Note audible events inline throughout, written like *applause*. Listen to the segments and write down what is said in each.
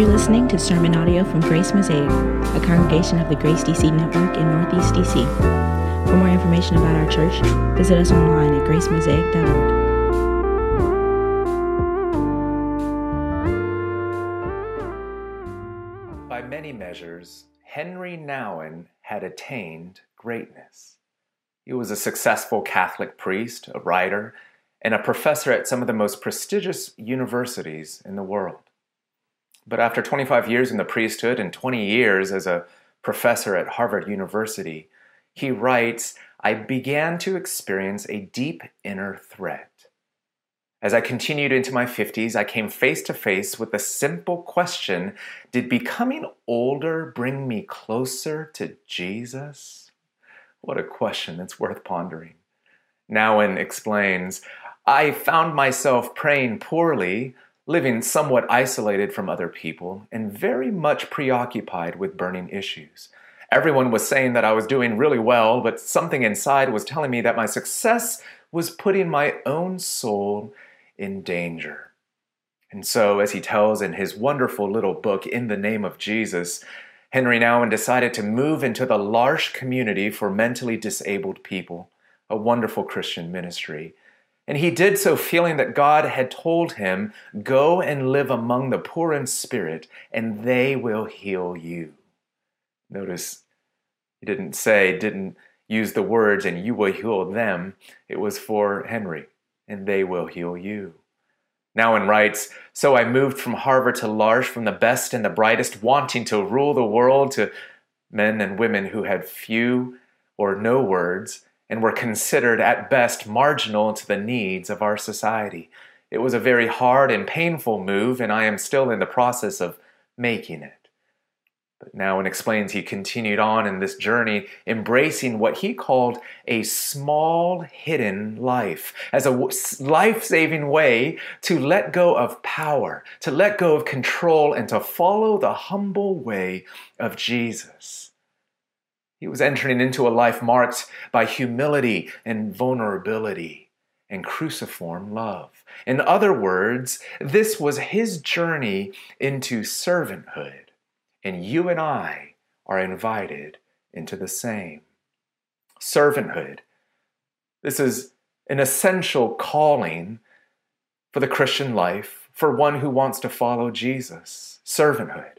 You're listening to sermon audio from Grace Mosaic, a congregation of the Grace DC Network in Northeast DC. For more information about our church, visit us online at gracemosaic.org. By many measures, Henri Nouwen had attained greatness. He was a successful Catholic priest, a writer, and a professor at some of the most prestigious universities in the world. But after 25 years in the priesthood and 20 years as a professor at Harvard University, he writes, I began to experience a deep inner threat. As I continued into my 50s, I came face to face with the simple question Did becoming older bring me closer to Jesus? What a question that's worth pondering. Nouwen explains I found myself praying poorly, living somewhat isolated from other people, and very much preoccupied with burning issues. Everyone was saying that I was doing really well, but something inside was telling me that my success was putting my own soul in danger. And so, as he tells in his wonderful little book, In the Name of Jesus, Henri Nouwen decided to move into the L'Arche community for mentally disabled people, a wonderful Christian ministry. And he did so feeling that God had told him, Go and live among the poor in spirit, and they will heal you. Notice he didn't say, didn't use the words, and you will heal them. It was for Henri, and they will heal you. Nouwen writes, So I moved from Harvard to L'Arche, from the best and the brightest, wanting to rule the world, to men and women who had few or no words and were considered at best marginal to the needs of our society. It was a very hard and painful move, and I am still in the process of making it. But Nouwen explains he continued on in this journey, embracing what he called a small hidden life as a life saving way to let go of power, to let go of control, and to follow the humble way of Jesus. He was entering into a life marked by humility and vulnerability and cruciform love. In other words, this was his journey into servanthood, and you and I are invited into the same. Servanthood. This is an essential calling for the Christian life for one who wants to follow Jesus. Servanthood.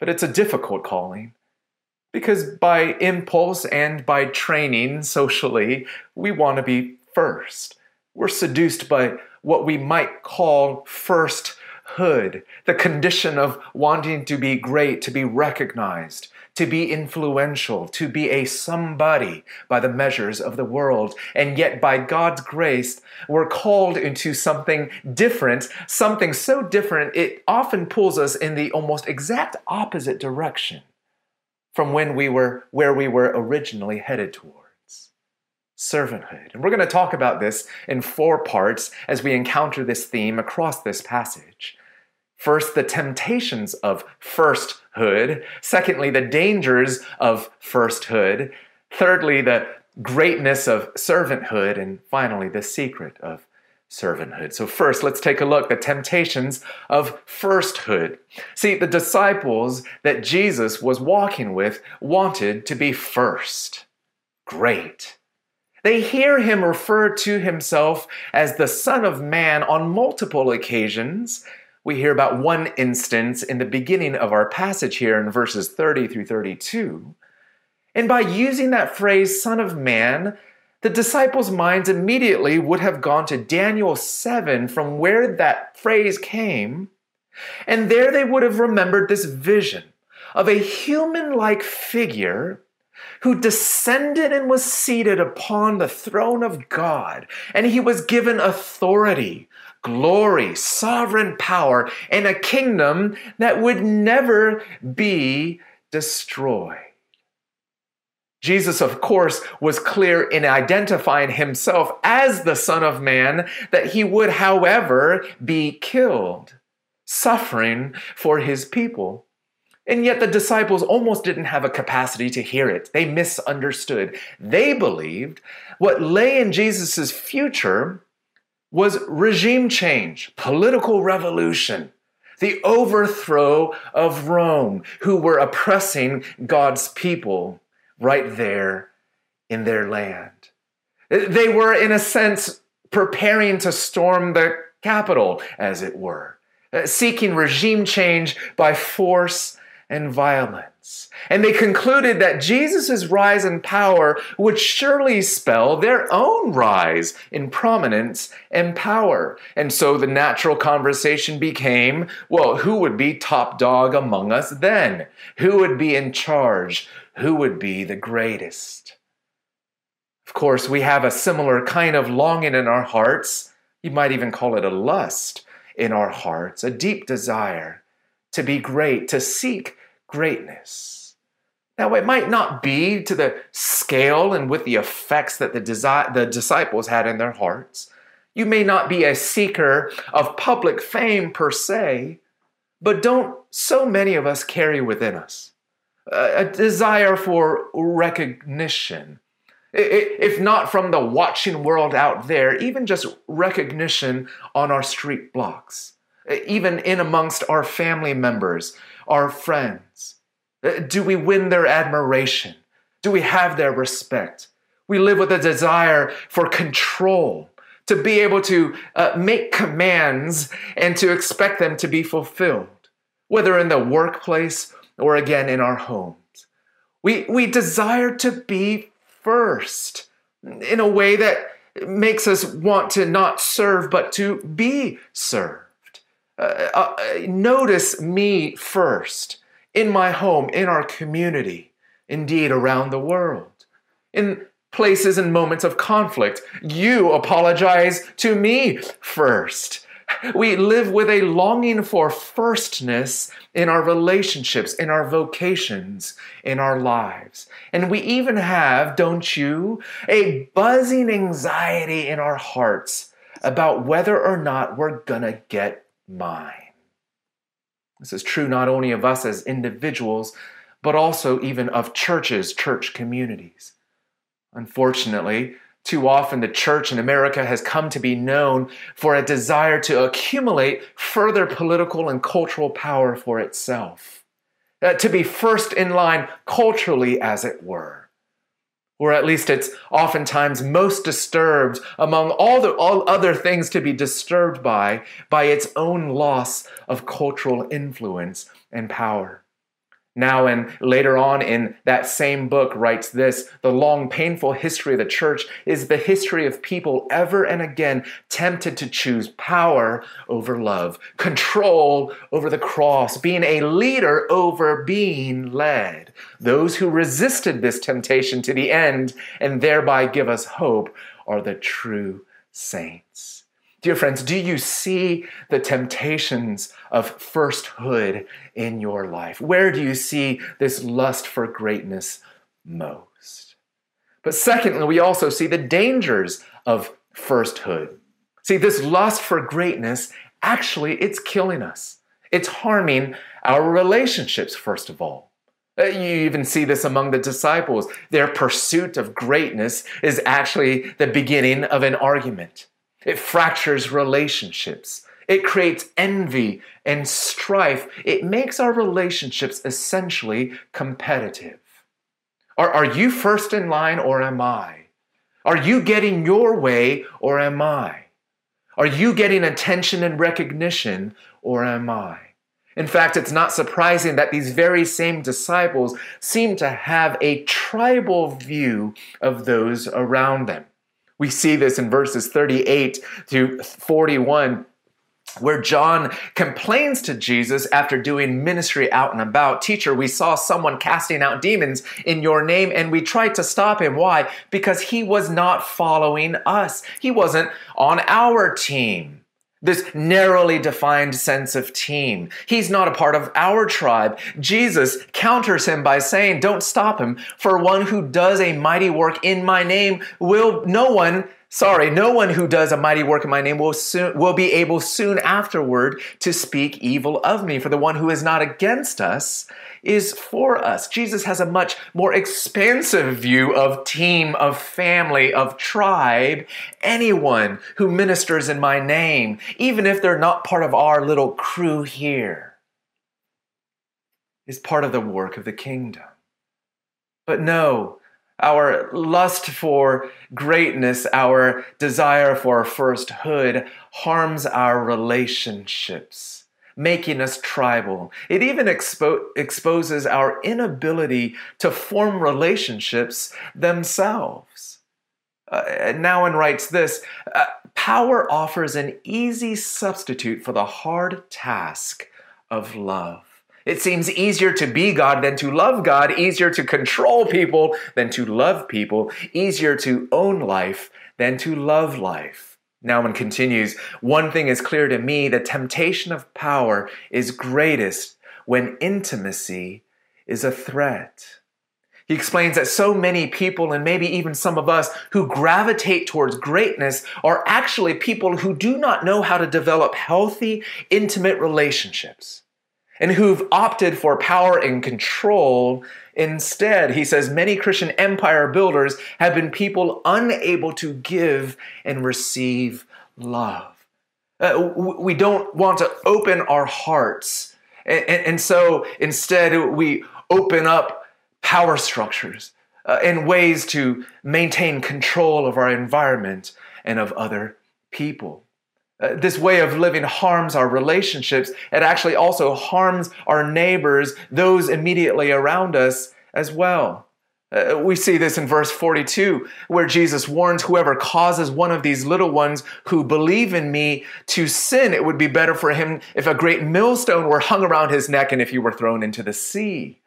But it's a difficult calling because by impulse and by training socially, we want to be first. We're seduced by what we might call firsthood, the condition of wanting to be great, to be recognized, to be influential, to be a somebody by the measures of the world. And yet, by God's grace, we're called into something different, something so different, it often pulls us in the almost exact opposite direction from when we were where we were originally headed towards servanthood. And we're going to talk about this in four parts as we encounter this theme across this passage. First, the temptations of firsthood. Secondly, the dangers of firsthood. Thirdly, the greatness of servanthood. And finally, the secret of servanthood. So, first, let's take a look at the temptations of firsthood. See, the disciples that Jesus was walking with wanted to be first. Great. They hear him refer to himself as the Son of Man on multiple occasions. We hear about one instance in the beginning of our passage here in verses 30 through 32. And by using that phrase, Son of Man, the disciples' minds immediately would have gone to Daniel 7 from where that phrase came, and there they would have remembered this vision of a human like figure who descended and was seated upon the throne of God, and he was given authority, glory, sovereign power, and a kingdom that would never be destroyed. Jesus, of course, was clear in identifying himself as the Son of Man, that he would, however, be killed, suffering for his people. And yet the disciples almost didn't have a capacity to hear it. They misunderstood. They believed what lay in Jesus' future was regime change, political revolution, the overthrow of Rome, who were oppressing God's people right there in their land. They were, in a sense, preparing to storm the capital, as it were, uh, seeking regime change by force and violence. And they concluded that Jesus' rise in power would surely spell their own rise in prominence and power. And so the natural conversation became well, who would be top dog among us then? Who would be in charge? Who would be the greatest? Of course, we have a similar kind of longing in our hearts. You might even call it a lust in our hearts, a deep desire to be great, to seek greatness. Now, it might not be to the scale and with the effects that the, desi- the disciples had in their hearts. You may not be a seeker of public fame per se, but don't so many of us carry within us a, desire for recognition? If not from the watching world out there, even just recognition on our street blocks even in amongst our family members, our friends? Do we win their admiration? Do we have their respect? We live with a desire for control, to be able to uh, make commands and to expect them to be fulfilled, whether in the workplace or again in our homes. We, we desire to be first in a way that makes us want to not serve, but to be served. Uh, uh, notice me first in my home, in our community, indeed around the world. In places and moments of conflict, you apologize to me first. *laughs* We live with a longing for firstness in our relationships, in our vocations, in our lives. And we even have, don't you, a buzzing anxiety in our hearts about whether or not we're gonna get mine. This is true not only of us as individuals, but also even of churches, church communities. Unfortunately, too often the church in America has come to be known for a desire to accumulate further political and cultural power for itself, uh, to be first in line culturally, as it were. Or at least it's oftentimes most disturbed among all the all other things to be disturbed by by its own loss of cultural influence and power Nouwen later on in that same book writes this the long painful history of the church is the history of people ever and again tempted to choose power over love control over the cross being a leader over being led. Those who resisted this temptation to the end and thereby give us hope are the true saints Dear friends, do you see the temptations of firsthood in your life? Where do you see this lust for greatness most? But secondly, we also see the dangers of firsthood. See, this lust for greatness, actually, it's killing us. It's harming our relationships, first of all. Uh, you even see this among the disciples. Their pursuit of greatness is actually the beginning of an argument. It fractures relationships. It creates envy and strife. It makes our relationships essentially competitive. Are, are you first in line or am I? Are you getting your way or am I? Are you getting attention and recognition or am I? In fact, it's not surprising that these very same disciples seem to have a tribal view of those around them. We see this in verses 38 to 41 where John complains to Jesus after doing ministry out and about. Teacher, we saw someone casting out demons in your name and we tried to stop him. Why? Because he was not following us, he wasn't on our team this narrowly defined sense of team. He's not a part of our tribe. Jesus counters him by saying, Don't stop him, for one who does a mighty work in my name will no one Sorry, no one who does a mighty work in my name will soon will be able soon afterward to speak evil of me. For the one who is not against us is for us. Jesus has a much more expansive view of team, of family, of tribe. Anyone who ministers in my name, even if they're not part of our little crew here, is part of the work of the kingdom. But no, our lust for greatness, our desire for firsthood harms our relationships, making us tribal. It even expo- exposes our inability to form relationships themselves. Uh, Nouwen writes this uh, Power offers an easy substitute for the hard task of love. It seems easier to be God than to love God, easier to control people than to love people, easier to own life than to love life. Nouwen continues One thing is clear to me the temptation of power is greatest when intimacy is a threat. He explains that so many people, and maybe even some of us, who gravitate towards greatness are actually people who do not know how to develop healthy, intimate relationships and who've opted for power and control instead. He says many Christian empire builders have been people unable to give and receive love. Uh, we don't want to open our hearts. And, and, and, so instead, we open up power structures uh, and ways to maintain control of our environment and of other people. Uh, this way of living harms our relationships. It actually also harms our neighbors, those immediately around us as well. Uh, we see this in verse 42, where Jesus warns whoever causes one of these little ones who believe in me to sin, it would be better for him if a great millstone were hung around his neck and if he were thrown into the sea.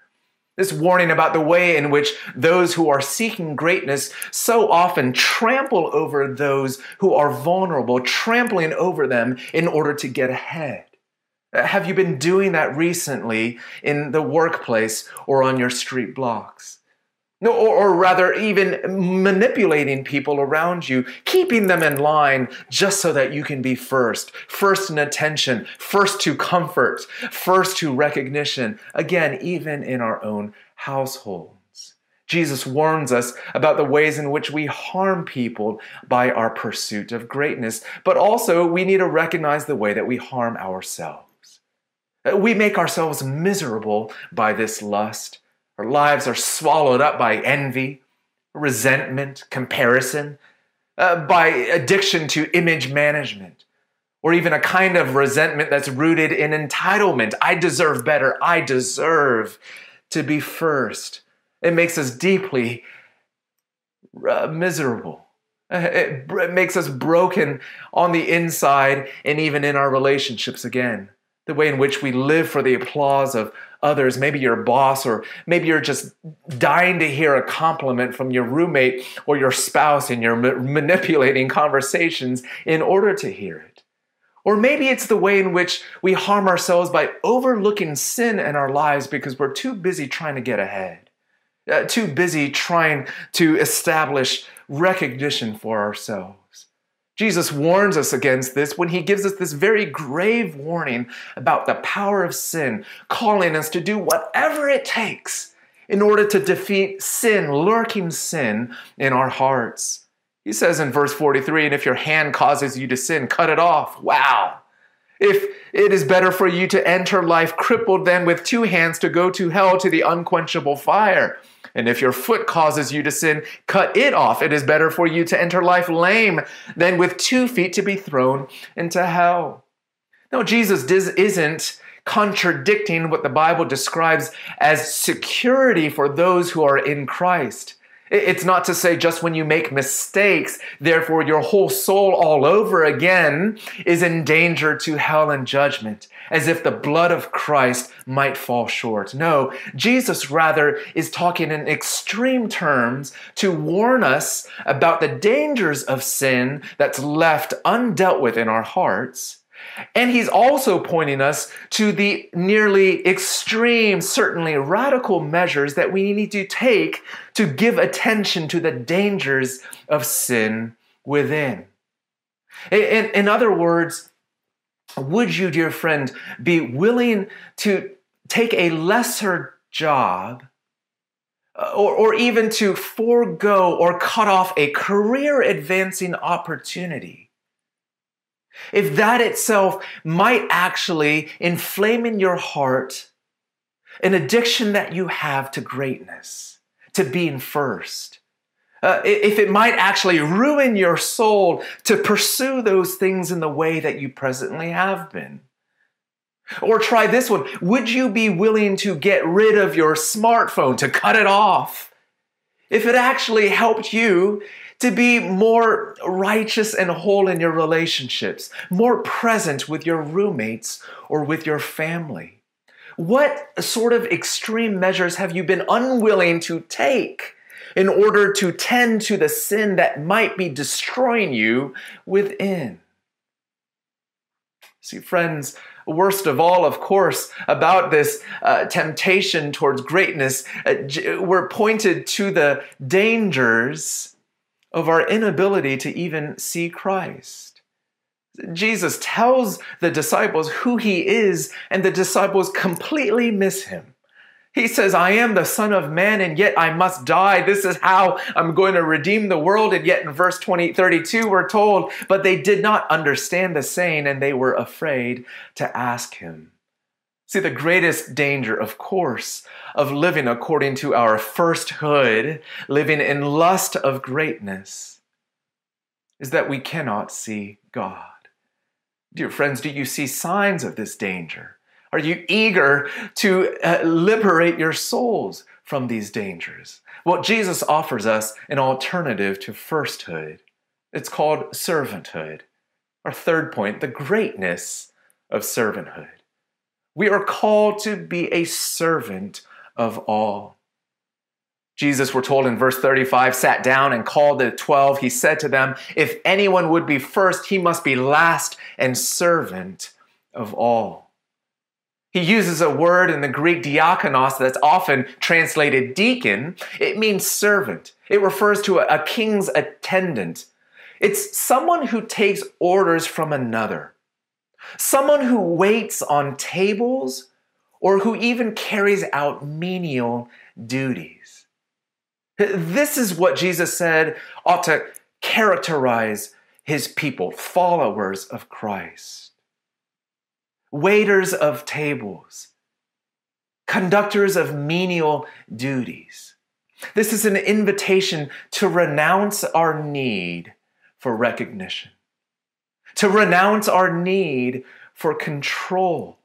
This warning about the way in which those who are seeking greatness so often trample over those who are vulnerable, trampling over them in order to get ahead. Uh, have you been doing that recently in the workplace or on your street blocks? No, or, or, rather, even manipulating people around you, keeping them in line just so that you can be first. First in attention, first to comfort, first to recognition. Again, even in our own households. Jesus warns us about the ways in which we harm people by our pursuit of greatness, but also we need to recognize the way that we harm ourselves. We make ourselves miserable by this lust our lives are swallowed up by envy, resentment, comparison, uh, by addiction to image management, or even a kind of resentment that's rooted in entitlement. I deserve better. I deserve to be first. It makes us deeply uh, miserable. It, it makes us broken on the inside and even in our relationships again. The way in which we live for the applause of others, maybe your boss, or maybe you're just dying to hear a compliment from your roommate or your spouse and you're ma- manipulating conversations in order to hear it. Or maybe it's the way in which we harm ourselves by overlooking sin in our lives because we're too busy trying to get ahead, uh, too busy trying to establish recognition for ourselves. Jesus warns us against this when he gives us this very grave warning about the power of sin, calling us to do whatever it takes in order to defeat sin, lurking sin in our hearts. He says in verse 43 and if your hand causes you to sin, cut it off. Wow. If it is better for you to enter life crippled than with two hands to go to hell to the unquenchable fire. And if your foot causes you to sin, cut it off. It is better for you to enter life lame than with two feet to be thrown into hell. No, Jesus isn't contradicting what the Bible describes as security for those who are in Christ. It's not to say just when you make mistakes, therefore your whole soul all over again is in danger to hell and judgment, as if the blood of Christ might fall short. No, Jesus rather is talking in extreme terms to warn us about the dangers of sin that's left undealt with in our hearts and he's also pointing us to the nearly extreme, certainly radical measures that we need to take to give attention to the dangers of sin within. In, in other words, would you, dear friend, be willing to take a lesser job, uh, or, or even to forego or cut off a career advancing opportunity, if that itself might actually inflame in your heart an addiction that you have to greatness, to being first, uh, if it might actually ruin your soul to pursue those things in the way that you presently have been. Or try this one. Would you be willing to get rid of your smartphone, to cut it off? If it actually helped you to be more righteous and whole in your relationships, more present with your roommates or with your family. What sort of extreme measures have you been unwilling to take in order to tend to the sin that might be destroying you within? See, friends, worst of all, of course, about this uh, temptation towards greatness, uh, we're pointed to the dangers of our inability to even see Christ. Jesus tells the disciples who he is, and the disciples completely miss him. He says, I am the Son of Man, and yet I must die. This is how I'm going to redeem the world. And yet in verse 20, 32, we're told, but they did not understand the saying, and they were afraid to ask him. See, the greatest danger, of course, of living according to our firsthood, living in lust of greatness, is that we cannot see God. Dear friends, do you see signs of this danger? Are you eager to uh, liberate your souls from these dangers? Well, Jesus offers us an alternative to firsthood. It's called servanthood. Our third point, the greatness of servanthood. We are called to be a servant of all. Jesus, we're told in verse 35, sat down and called the 12. He said to them, If anyone would be first, he must be last and servant of all. He uses a word in the Greek diakonos that's often translated deacon. It means servant. It refers to a, king's attendant. It's someone who takes orders from another, someone who waits on tables or who even carries out menial duties. This is what Jesus said ought to characterize his people, followers of Christ waiters of tables, conductors of menial duties. This is an invitation to renounce our need for recognition, to renounce our need for control.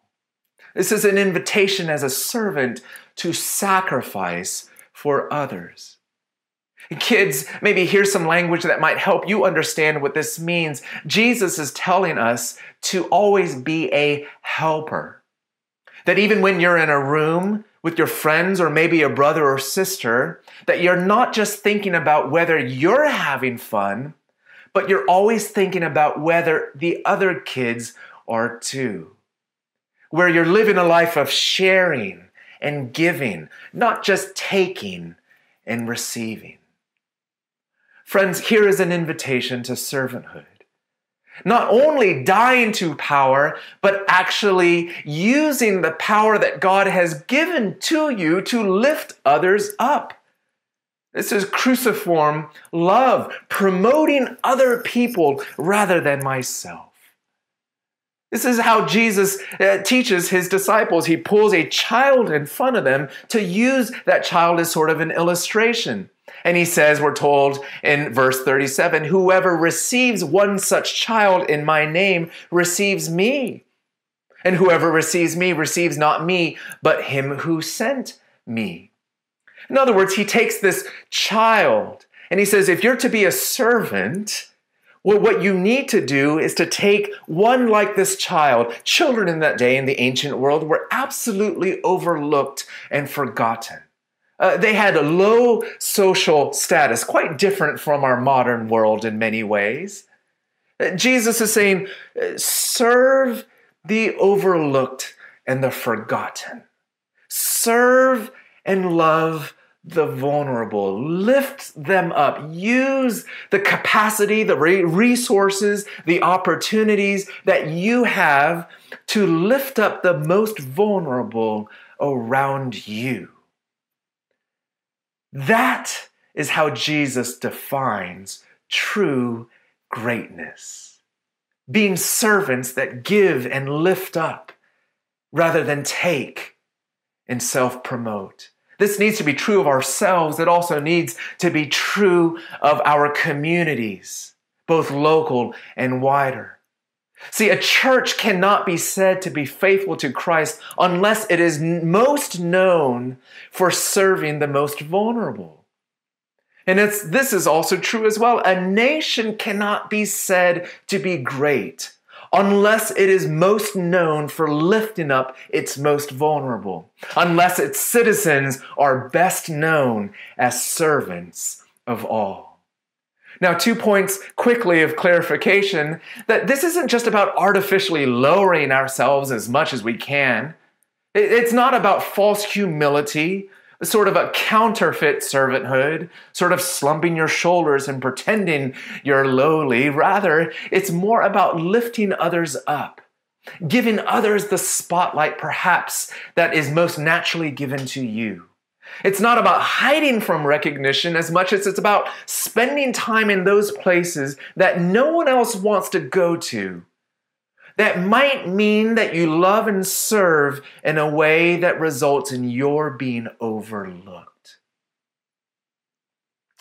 This is an invitation as a servant to sacrifice for others. Kids, maybe hear some language that might help you understand what this means. Jesus is telling us to always be a helper. That even when you're in a room with your friends or maybe a brother or sister, that you're not just thinking about whether you're having fun, but you're always thinking about whether the other kids are too. Where you're living a life of sharing and giving, not just taking and receiving. Friends, here is an invitation to servanthood. Not only dying to power, but actually using the power that God has given to you to lift others up. This is cruciform love, promoting other people rather than myself. This is how Jesus uh, teaches his disciples. He pulls a child in front of them to use that child as sort of an illustration. And he says, we're told in verse 37 whoever receives one such child in my name receives me. And whoever receives me receives not me, but him who sent me. In other words, he takes this child and he says, if you're to be a servant, well, what you need to do is to take one like this child. Children in that day in the ancient world were absolutely overlooked and forgotten. Uh, they had a low social status, quite different from our modern world in many ways. Uh, Jesus is saying, uh, serve the overlooked and the forgotten. Serve and love the vulnerable. Lift them up. Use the capacity, the resources, the opportunities that you have to lift up the most vulnerable around you. That is how Jesus defines true greatness. Being servants that give and lift up rather than take and self promote. This needs to be true of ourselves. It also needs to be true of our communities, both local and wider. See, a church cannot be said to be faithful to Christ unless it is most known for serving the most vulnerable. And it's, this is also true as well. A nation cannot be said to be great unless it is most known for lifting up its most vulnerable, unless its citizens are best known as servants of all. Now, two points quickly of clarification that this isn't just about artificially lowering ourselves as much as we can. It's not about false humility sort of a counterfeit servanthood, sort of slumping your shoulders and pretending you're lowly. Rather, it's more about lifting others up, giving others the spotlight, perhaps, that is most naturally given to you. It's not about hiding from recognition as much as it's about spending time in those places that no one else wants to go to that might mean that you love and serve in a way that results in your being overlooked.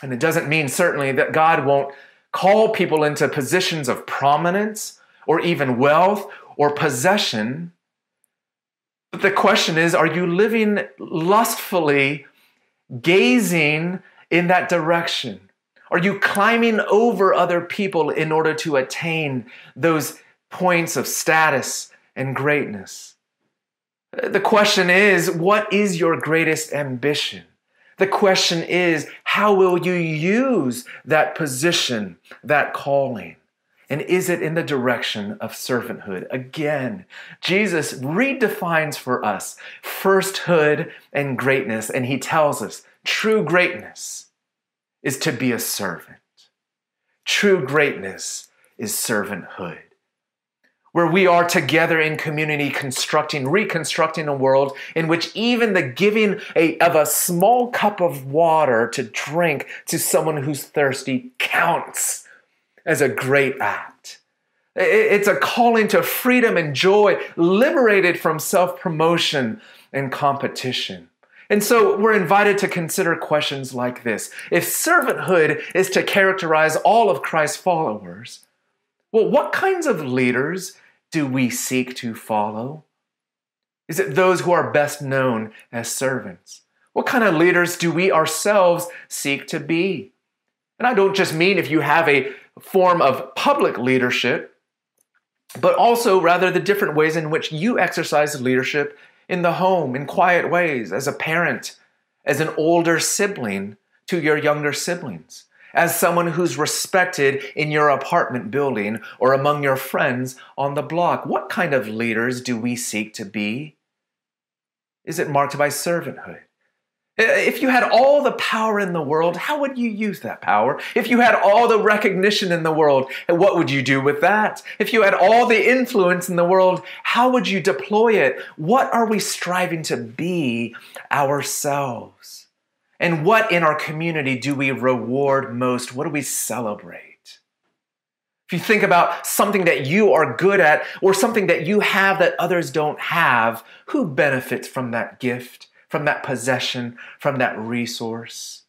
And it doesn't mean certainly that God won't call people into positions of prominence or even wealth or possession. The question is are you living lustfully, gazing in that direction? Are you climbing over other people in order to attain those points of status and greatness. The question is, what is your greatest ambition? The question is, how will you use that position, that calling? And is it in the direction of servanthood? Again, Jesus redefines for us firsthood and greatness, and he tells us true greatness is to be a servant. True greatness is servanthood where we are together in community constructing, reconstructing a world in which even the giving a, of a small cup of water to drink to someone who's thirsty counts as a great act. It's a calling to freedom and joy, liberated from self promotion and competition. And so we're invited to consider questions like this. If servanthood is to characterize all of Christ's followers, well, what kinds of leaders do we seek to follow? Is it those who are best known as servants? What kind of leaders do we ourselves seek to be? And I don't just mean if you have a form of public leadership, but also rather the different ways in which you exercise leadership in the home, in quiet ways, as a parent, as an older sibling to your younger siblings as someone who's respected in your apartment building or among your friends on the block? What kind of leaders do we seek to be? Is it marked by servanthood? Uh, if you had all the power in the world, how would you use that power? If you had all the recognition in the world, uh, what would you do with that? If you had all the influence in the world, how would you deploy it? What are we striving to be ourselves? And what in our community do we reward most? What do we celebrate? If you think about something that you are good at or something that you have that others don't have, who benefits from that gift, from that possession, from that resource?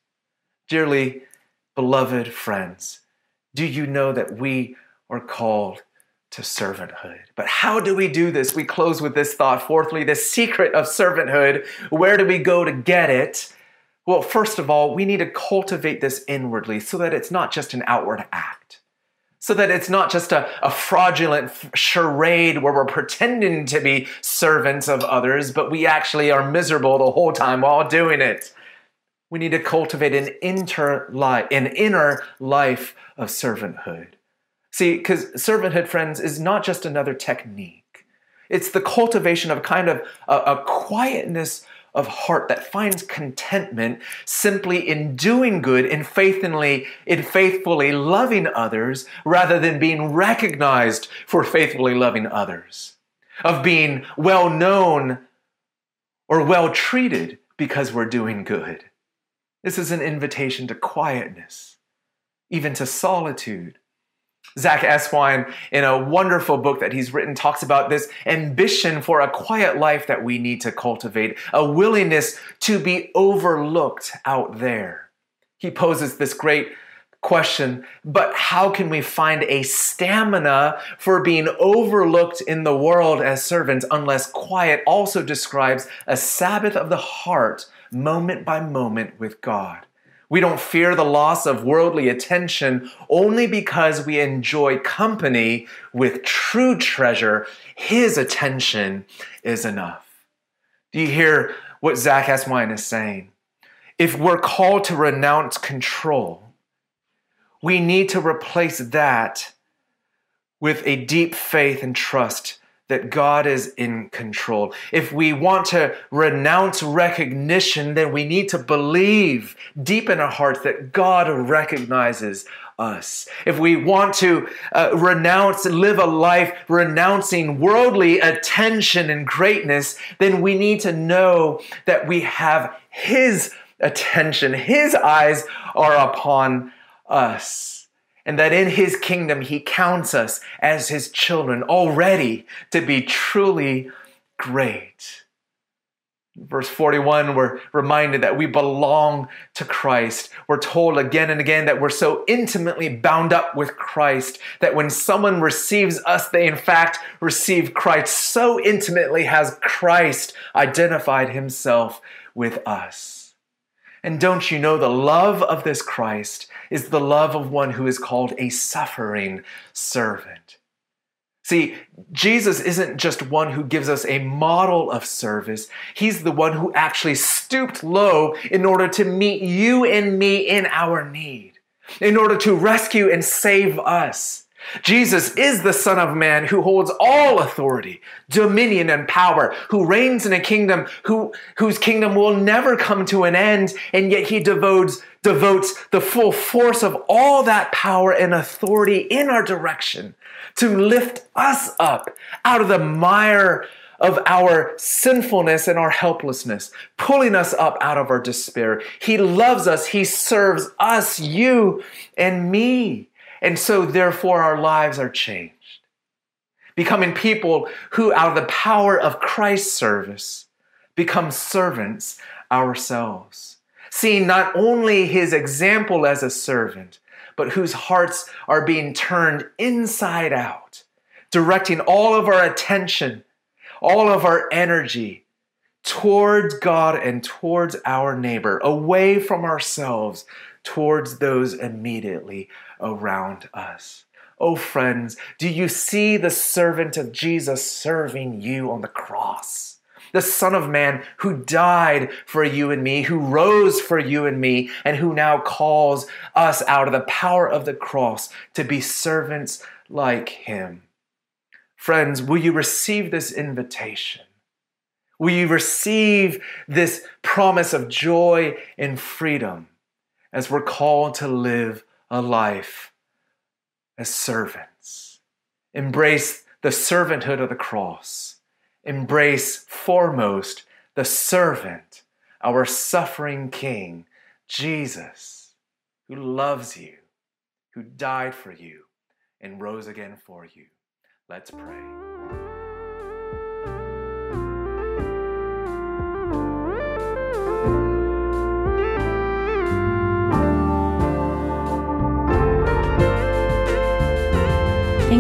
Dearly beloved friends, do you know that we are called to servanthood. But how do we do this? We close with this thought. Fourthly, the secret of servanthood. Where do we go to get it? Well, first of all, we need to cultivate this inwardly so that it's not just an outward act. So that it's not just a, a fraudulent charade where we're pretending to be servants of others, but we actually are miserable the whole time while doing it. We need to cultivate an inner life, an inner life of servanthood. See, because servanthood, friends, is not just another technique. It's the cultivation of kind of a, a quietness of heart that finds contentment simply in doing good, in faithfully, in faithfully loving others, rather than being recognized for faithfully loving others, of being well known or well treated because we're doing good. This is an invitation to quietness, even to solitude. Zach Eswine, in a wonderful book that he's written, talks about this ambition for a quiet life that we need to cultivate, a willingness to be overlooked out there. He poses this great question, but how can we find a stamina for being overlooked in the world as servants unless quiet also describes a Sabbath of the heart, moment by moment with God? We don't fear the loss of worldly attention only because we enjoy company with true treasure. His attention is enough. Do you hear what Zach Eswine is saying? If we're called to renounce control, we need to replace that with a deep faith and trust that God is in control. If we want to renounce recognition, then we need to believe deep in our hearts that God recognizes us. If we want to uh, renounce, live a life renouncing worldly attention and greatness, then we need to know that we have His attention. His eyes are upon us. And that in his kingdom, he counts us as his children already to be truly great. Verse 41, we're reminded that we belong to Christ. We're told again and again that we're so intimately bound up with Christ that when someone receives us, they in fact receive Christ. So intimately has Christ identified himself with us. And don't you know the love of this Christ is the love of one who is called a suffering servant. See, Jesus isn't just one who gives us a model of service. He's the one who actually stooped low in order to meet you and me in our need, in order to rescue and save us. Jesus is the Son of Man who holds all authority, dominion, and power, who reigns in a kingdom who, whose kingdom will never come to an end, and yet he devotes, devotes the full force of all that power and authority in our direction to lift us up out of the mire of our sinfulness and our helplessness, pulling us up out of our despair. He loves us, He serves us, you and me. And so, therefore, our lives are changed, becoming people who, out of the power of Christ's service, become servants ourselves, seeing not only his example as a servant, but whose hearts are being turned inside out, directing all of our attention, all of our energy towards God and towards our neighbor, away from ourselves, towards those immediately around us. Oh, friends, do you see the servant of Jesus serving you on the cross? The Son of Man who died for you and me, who rose for you and me, and who now calls us out of the power of the cross to be servants like him. Friends, will you receive this invitation? Will you receive this promise of joy and freedom as we're called to live a life as servants. Embrace the servanthood of the cross. Embrace foremost the servant, our suffering King, Jesus, who loves you, who died for you, and rose again for you. Let's pray.